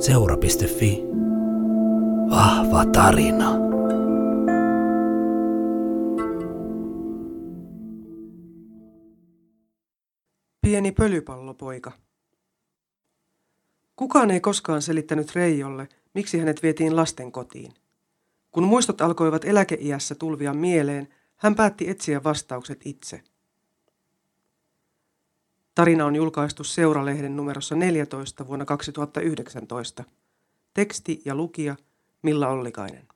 Seura.fi. Vahva tarina. Pieni pölypallopoika. Kukaan ei koskaan selittänyt Reijolle, miksi hänet vietiin lasten kotiin. Kun muistot alkoivat eläkeiässä tulvia mieleen, hän päätti etsiä vastaukset itse. Tarina on julkaistu Seuralehden numerossa 14 vuonna 2019. Teksti ja lukija Milla Ollikainen.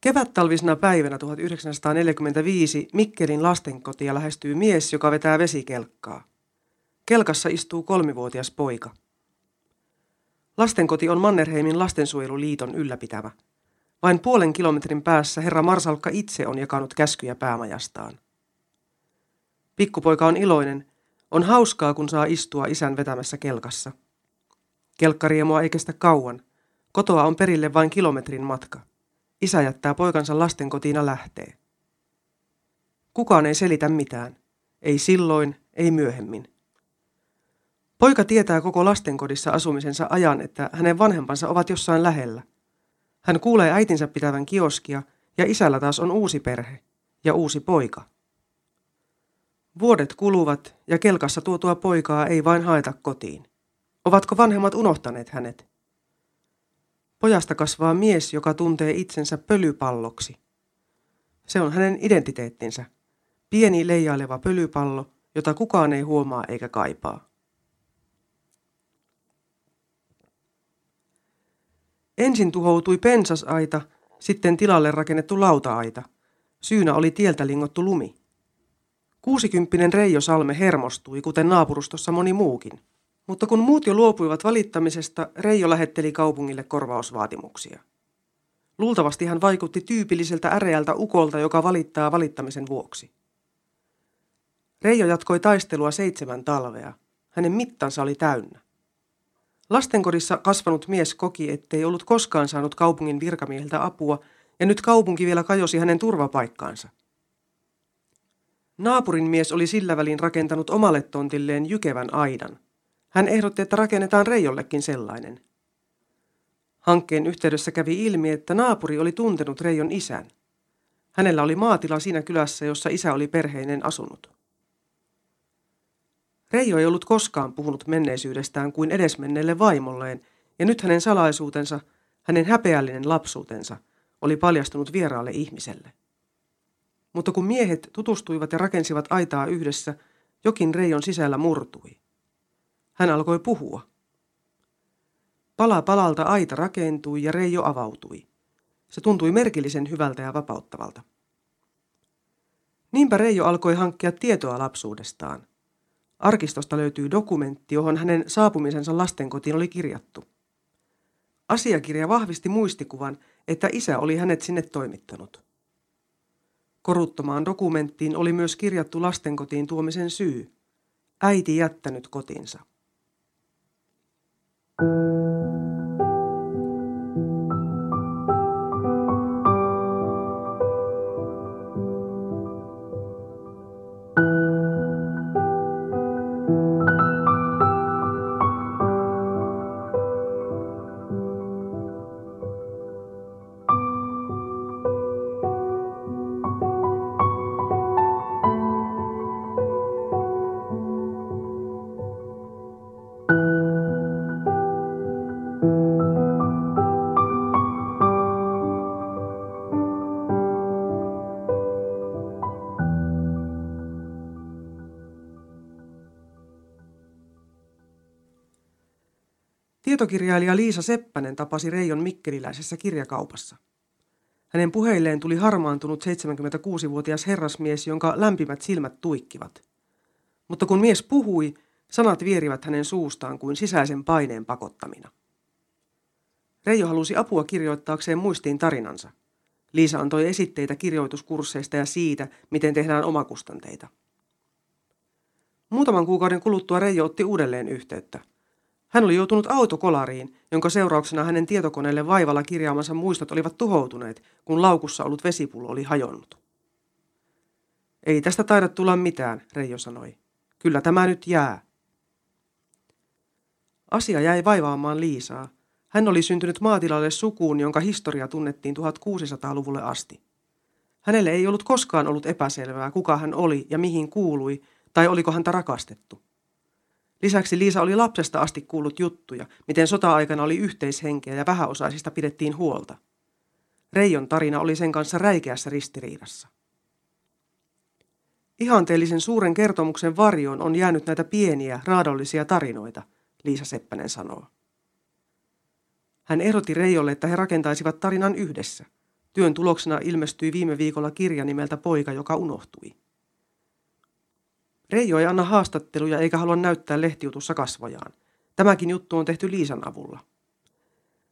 Kevättalvisena päivänä 1945 Mikkelin lastenkotia lähestyy mies, joka vetää vesikelkkaa. Kelkassa istuu kolmivuotias poika. Lastenkoti on Mannerheimin lastensuojeluliiton ylläpitävä. Vain puolen kilometrin päässä herra Marsalkka itse on jakanut käskyjä päämajastaan. Pikkupoika on iloinen. On hauskaa, kun saa istua isän vetämässä kelkassa. Kelkkariemua ei kestä kauan. Kotoa on perille vain kilometrin matka. Isä jättää poikansa lastenkotiin ja lähtee. Kukaan ei selitä mitään. Ei silloin, ei myöhemmin. Poika tietää koko lastenkodissa asumisensa ajan, että hänen vanhempansa ovat jossain lähellä. Hän kuulee äitinsä pitävän kioskia ja isällä taas on uusi perhe ja uusi poika. Vuodet kuluvat ja kelkassa tuotua poikaa ei vain haeta kotiin. Ovatko vanhemmat unohtaneet hänet? Pojasta kasvaa mies, joka tuntee itsensä pölypalloksi. Se on hänen identiteettinsä. Pieni leijaileva pölypallo, jota kukaan ei huomaa eikä kaipaa. Ensin tuhoutui pensasaita, sitten tilalle rakennettu lauta-aita. Syynä oli tieltä lingottu lumi. Kuusikymppinen Reijo Salme hermostui, kuten naapurustossa moni muukin. Mutta kun muut jo luopuivat valittamisesta, Reijo lähetteli kaupungille korvausvaatimuksia. Luultavasti hän vaikutti tyypilliseltä äreältä ukolta, joka valittaa valittamisen vuoksi. Reijo jatkoi taistelua seitsemän talvea. Hänen mittansa oli täynnä. Lastenkodissa kasvanut mies koki, ettei ollut koskaan saanut kaupungin virkamiehiltä apua, ja nyt kaupunki vielä kajosi hänen turvapaikkaansa. Naapurin mies oli sillä välin rakentanut omalle tontilleen jykevän aidan. Hän ehdotti, että rakennetaan Reijollekin sellainen. Hankkeen yhteydessä kävi ilmi, että naapuri oli tuntenut Reijon isän. Hänellä oli maatila siinä kylässä, jossa isä oli perheinen asunut. Reijo ei ollut koskaan puhunut menneisyydestään kuin edesmenneelle vaimolleen, ja nyt hänen salaisuutensa, hänen häpeällinen lapsuutensa, oli paljastunut vieraalle ihmiselle. Mutta kun miehet tutustuivat ja rakensivat aitaa yhdessä, jokin Reijon sisällä murtui. Hän alkoi puhua. Pala palalta aita rakentui ja Reijo avautui. Se tuntui merkillisen hyvältä ja vapauttavalta. Niinpä Reijo alkoi hankkia tietoa lapsuudestaan. Arkistosta löytyy dokumentti, johon hänen saapumisensa lastenkotiin oli kirjattu. Asiakirja vahvisti muistikuvan, että isä oli hänet sinne toimittanut. Koruttomaan dokumenttiin oli myös kirjattu lastenkotiin tuomisen syy. Äiti jättänyt kotinsa. Tietokirjailija Liisa Seppänen tapasi Reijon Mikkeliläisessä kirjakaupassa. Hänen puheilleen tuli harmaantunut 76-vuotias herrasmies, jonka lämpimät silmät tuikkivat. Mutta kun mies puhui, sanat vierivät hänen suustaan kuin sisäisen paineen pakottamina. Reijo halusi apua kirjoittaakseen muistiin tarinansa. Liisa antoi esitteitä kirjoituskursseista ja siitä, miten tehdään omakustanteita. Muutaman kuukauden kuluttua Reijo otti uudelleen yhteyttä – hän oli joutunut autokolariin, jonka seurauksena hänen tietokoneelle vaivalla kirjaamansa muistot olivat tuhoutuneet, kun laukussa ollut vesipullo oli hajonnut. Ei tästä taida tulla mitään, Reijo sanoi. Kyllä tämä nyt jää. Asia jäi vaivaamaan Liisaa. Hän oli syntynyt maatilalle sukuun, jonka historia tunnettiin 1600-luvulle asti. Hänelle ei ollut koskaan ollut epäselvää, kuka hän oli ja mihin kuului, tai oliko häntä rakastettu. Lisäksi Liisa oli lapsesta asti kuullut juttuja, miten sota-aikana oli yhteishenkeä ja vähäosaisista pidettiin huolta. Reijon tarina oli sen kanssa räikeässä ristiriidassa. Ihanteellisen suuren kertomuksen varjoon on jäänyt näitä pieniä, raadollisia tarinoita, Liisa Seppänen sanoo. Hän ehdotti Reijolle, että he rakentaisivat tarinan yhdessä. Työn tuloksena ilmestyi viime viikolla kirja nimeltä Poika, joka unohtui. Reijo ei anna haastatteluja eikä halua näyttää lehtijutussa kasvojaan. Tämäkin juttu on tehty Liisan avulla.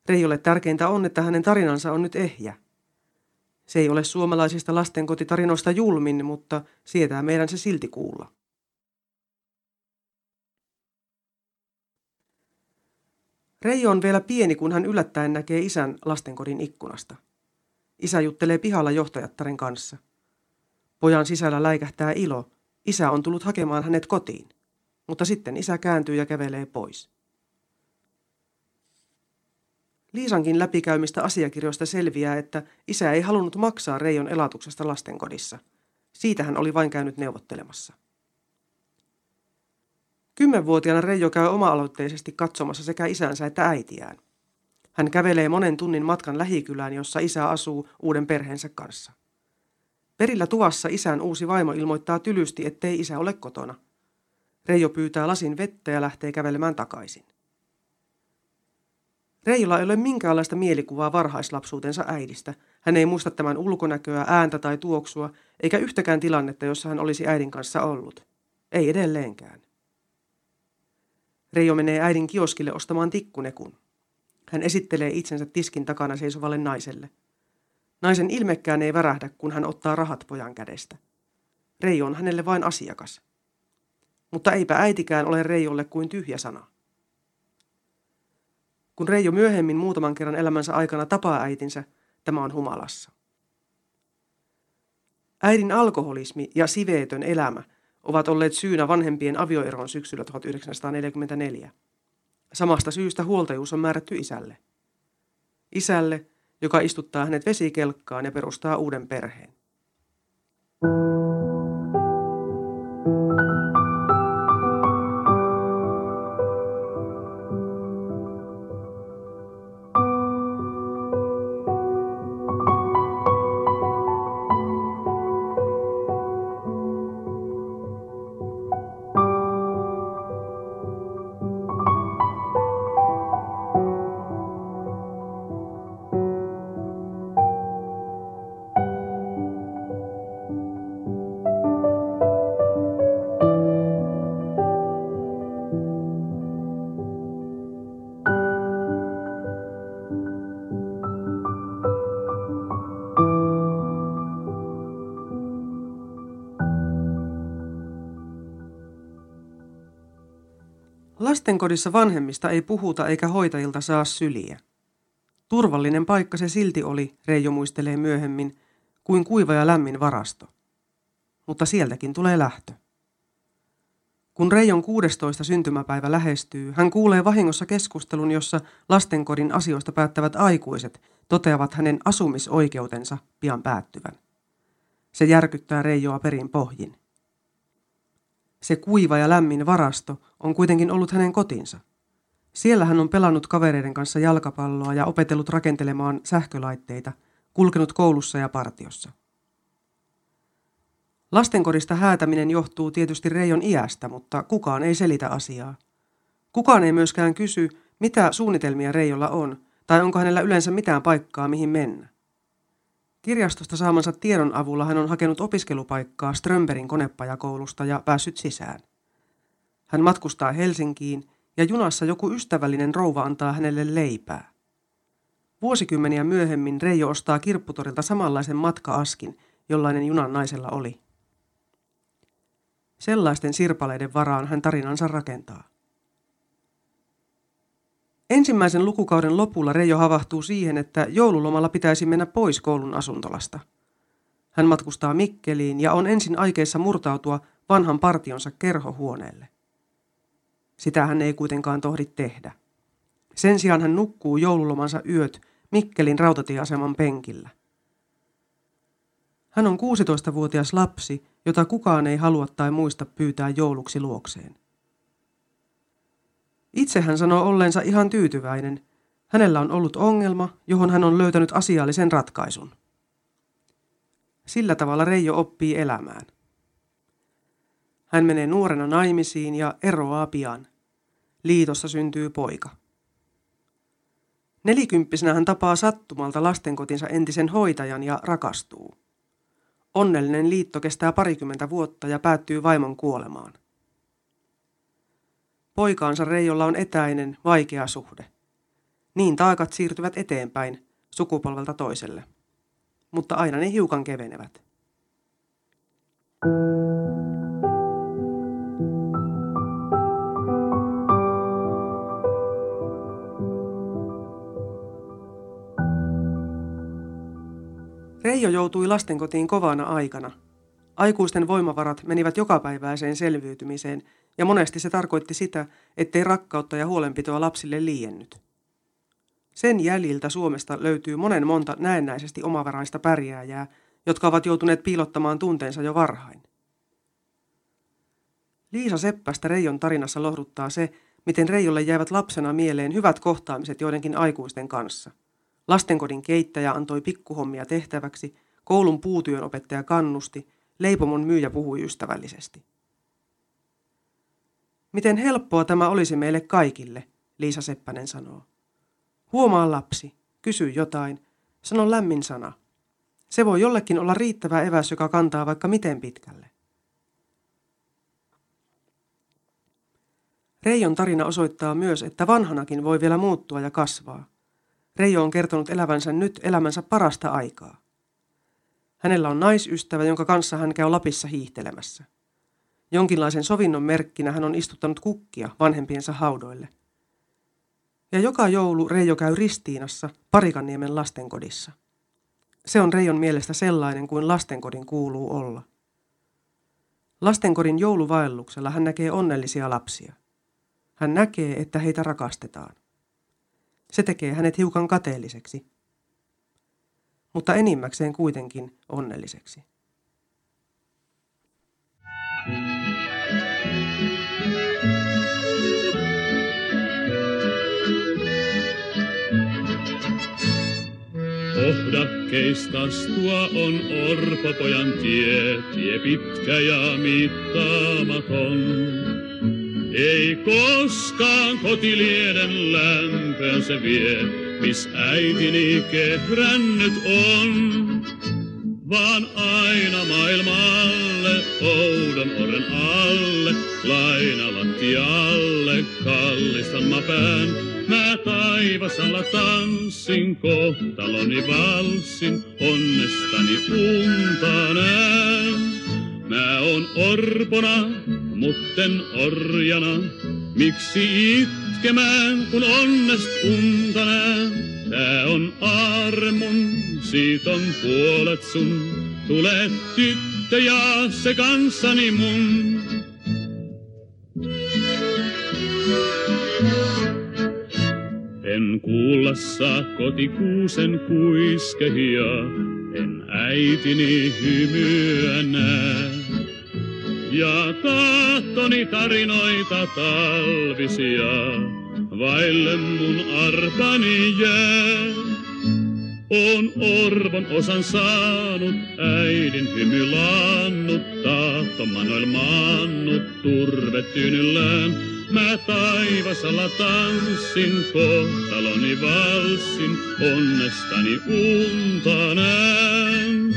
Reijolle tärkeintä on, että hänen tarinansa on nyt ehjä. Se ei ole suomalaisista lastenkotitarinoista julmin, mutta sietää meidän se silti kuulla. Reijo on vielä pieni, kun hän yllättäen näkee isän lastenkodin ikkunasta. Isä juttelee pihalla johtajattaren kanssa. Pojan sisällä läikähtää ilo. Isä on tullut hakemaan hänet kotiin. Mutta sitten isä kääntyy ja kävelee pois. Liisankin läpikäymistä asiakirjoista selviää, että isä ei halunnut maksaa Reijon elatuksesta lastenkodissa. Siitä hän oli vain käynyt neuvottelemassa. Kymmenvuotiaana Reijo käy oma-aloitteisesti katsomassa sekä isänsä että äitiään. Hän kävelee monen tunnin matkan lähikylään, jossa isä asuu uuden perheensä kanssa. Perillä tuvassa isän uusi vaimo ilmoittaa tylysti, ettei isä ole kotona. Reijo pyytää lasin vettä ja lähtee kävelemään takaisin. Reijolla ei ole minkäänlaista mielikuvaa varhaislapsuutensa äidistä. Hän ei muista tämän ulkonäköä, ääntä tai tuoksua, eikä yhtäkään tilannetta, jossa hän olisi äidin kanssa ollut. Ei edelleenkään. Reijo menee äidin kioskille ostamaan tikkunekun. Hän esittelee itsensä tiskin takana seisovalle naiselle. Naisen ilmekkään ei värähdä, kun hän ottaa rahat pojan kädestä. Reijo on hänelle vain asiakas. Mutta eipä äitikään ole Reijolle kuin tyhjä sana. Kun Reijo myöhemmin muutaman kerran elämänsä aikana tapaa äitinsä, tämä on humalassa. Äidin alkoholismi ja siveetön elämä ovat olleet syynä vanhempien avioeron syksyllä 1944. Samasta syystä huoltajuus on määrätty isälle. Isälle, joka istuttaa hänet vesikelkkaan ja perustaa uuden perheen. Lastenkodissa vanhemmista ei puhuta eikä hoitajilta saa syliä. Turvallinen paikka se silti oli, Reijo muistelee myöhemmin, kuin kuiva ja lämmin varasto. Mutta sieltäkin tulee lähtö. Kun Reijon 16 syntymäpäivä lähestyy, hän kuulee vahingossa keskustelun, jossa lastenkodin asioista päättävät aikuiset toteavat hänen asumisoikeutensa pian päättyvän. Se järkyttää Reijoa perin pohjin. Se kuiva ja lämmin varasto on kuitenkin ollut hänen kotinsa. Siellä hän on pelannut kavereiden kanssa jalkapalloa ja opetellut rakentelemaan sähkölaitteita, kulkenut koulussa ja partiossa. Lastenkodista häätäminen johtuu tietysti Reijon iästä, mutta kukaan ei selitä asiaa. Kukaan ei myöskään kysy, mitä suunnitelmia Reijolla on, tai onko hänellä yleensä mitään paikkaa, mihin mennä. Kirjastosta saamansa tiedon avulla hän on hakenut opiskelupaikkaa Strömberin konepajakoulusta ja päässyt sisään. Hän matkustaa Helsinkiin ja junassa joku ystävällinen rouva antaa hänelle leipää. Vuosikymmeniä myöhemmin Reijo ostaa kirpputorilta samanlaisen matka-askin, jollainen junan naisella oli. Sellaisten sirpaleiden varaan hän tarinansa rakentaa. Ensimmäisen lukukauden lopulla Reijo havahtuu siihen, että joululomalla pitäisi mennä pois koulun asuntolasta. Hän matkustaa Mikkeliin ja on ensin aikeissa murtautua vanhan partionsa kerhohuoneelle. Sitä hän ei kuitenkaan tohdi tehdä. Sen sijaan hän nukkuu joululomansa yöt Mikkelin rautatieaseman penkillä. Hän on 16-vuotias lapsi, jota kukaan ei halua tai muista pyytää jouluksi luokseen. Itse hän sanoo olleensa ihan tyytyväinen. Hänellä on ollut ongelma, johon hän on löytänyt asiallisen ratkaisun. Sillä tavalla Reijo oppii elämään. Hän menee nuorena naimisiin ja eroaa pian. Liitossa syntyy poika. Nelikymppisenä hän tapaa sattumalta lastenkotinsa entisen hoitajan ja rakastuu. Onnellinen liitto kestää parikymmentä vuotta ja päättyy vaimon kuolemaan. Poikaansa Reijolla on etäinen, vaikea suhde. Niin taakat siirtyvät eteenpäin, sukupolvelta toiselle. Mutta aina ne hiukan kevenevät. Reijo joutui lastenkotiin kovana aikana. Aikuisten voimavarat menivät jokapäiväiseen selviytymiseen ja monesti se tarkoitti sitä, ettei rakkautta ja huolenpitoa lapsille liiennyt. Sen jäljiltä Suomesta löytyy monen monta näennäisesti omavaraista pärjääjää, jotka ovat joutuneet piilottamaan tunteensa jo varhain. Liisa Seppästä Reijon tarinassa lohduttaa se, miten Reijolle jäivät lapsena mieleen hyvät kohtaamiset joidenkin aikuisten kanssa. Lastenkodin keittäjä antoi pikkuhommia tehtäväksi, koulun puutyön opettaja kannusti, leipomon myyjä puhui ystävällisesti. Miten helppoa tämä olisi meille kaikille, Liisa Seppänen sanoo. Huomaa lapsi, kysy jotain, sano lämmin sana. Se voi jollekin olla riittävä eväs, joka kantaa vaikka miten pitkälle. Reijon tarina osoittaa myös, että vanhanakin voi vielä muuttua ja kasvaa. Reijo on kertonut elävänsä nyt elämänsä parasta aikaa. Hänellä on naisystävä, jonka kanssa hän käy Lapissa hiihtelemässä. Jonkinlaisen sovinnon merkkinä hän on istuttanut kukkia vanhempiensa haudoille. Ja joka joulu Reijo käy Ristiinassa Parikanniemen lastenkodissa. Se on Reijon mielestä sellainen kuin lastenkodin kuuluu olla. Lastenkodin jouluvaelluksella hän näkee onnellisia lapsia. Hän näkee, että heitä rakastetaan. Se tekee hänet hiukan kateelliseksi, mutta enimmäkseen kuitenkin onnelliseksi. Ohdakkeiskastua on orpopojan tie, tie pitkä ja mittaamaton. Ei koskaan kotilieden lämpöön se vie, miss äitini kehrännyt on. Vaan aina maailmalle, oudon oren alle, lainalattialle, kallistan mä pään. Mä taivasalla tanssin, kohtaloni valssin, onnestani unta näen. Mä on orpona, mutten orjana, miksi itkemään, kun onnest unta näen? Tää on armun, siitä on puolet sun, tule tyttö ja se kanssani mun. En kuulla saa kotikuusen kuiskehia, en äitini hymyä näe. Ja tahtoni tarinoita talvisia, vaille mun arpani jää. On orvon osan saanut, äidin hymy laannut, tahto manoil maannut, turve tyynyllään. Mä taivasalla tanssin, kohtaloni valssin, onnestani unta näen.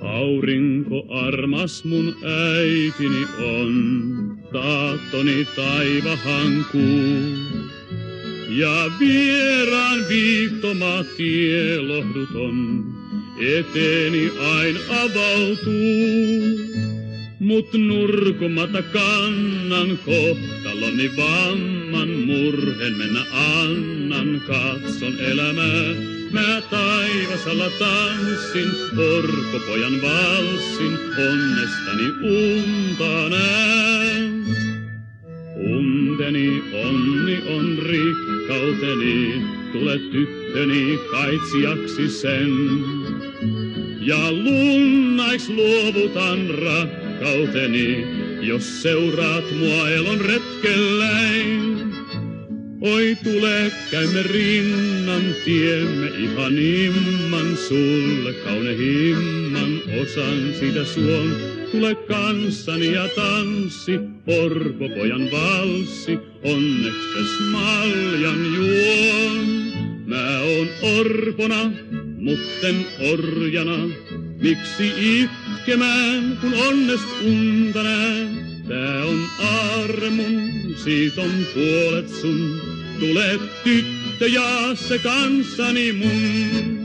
Aurinko armas mun äitini on, taattoni taivahan kuu. Ja vieraan viittoma tie lohduton, eteeni ain avautuu. Mut nurkumata kannan kohtaloni vamman, murhen mennä annan, katson elämää Mä taivasalla tanssin, orpopojan valssin, onnestani unta näen. Unteni onni on rikkauteni, tule tyttöni kaitsijaksi sen. Ja lunnais luovutan rakkauteni, jos seuraat mua elon retkelläin. Oi tule, käymme rinnan tiemme ihanimman sulle kaunehimman osan siitä suon. Tule kanssani ja tanssi, orpopojan valssi, onnekses maljan juon. Mä oon orpona, mutten orjana, miksi itkemään, kun onnest unta näen? Tää on aarre mun, siitä on puolet sun. Tule tyttö ja se kanssani mun.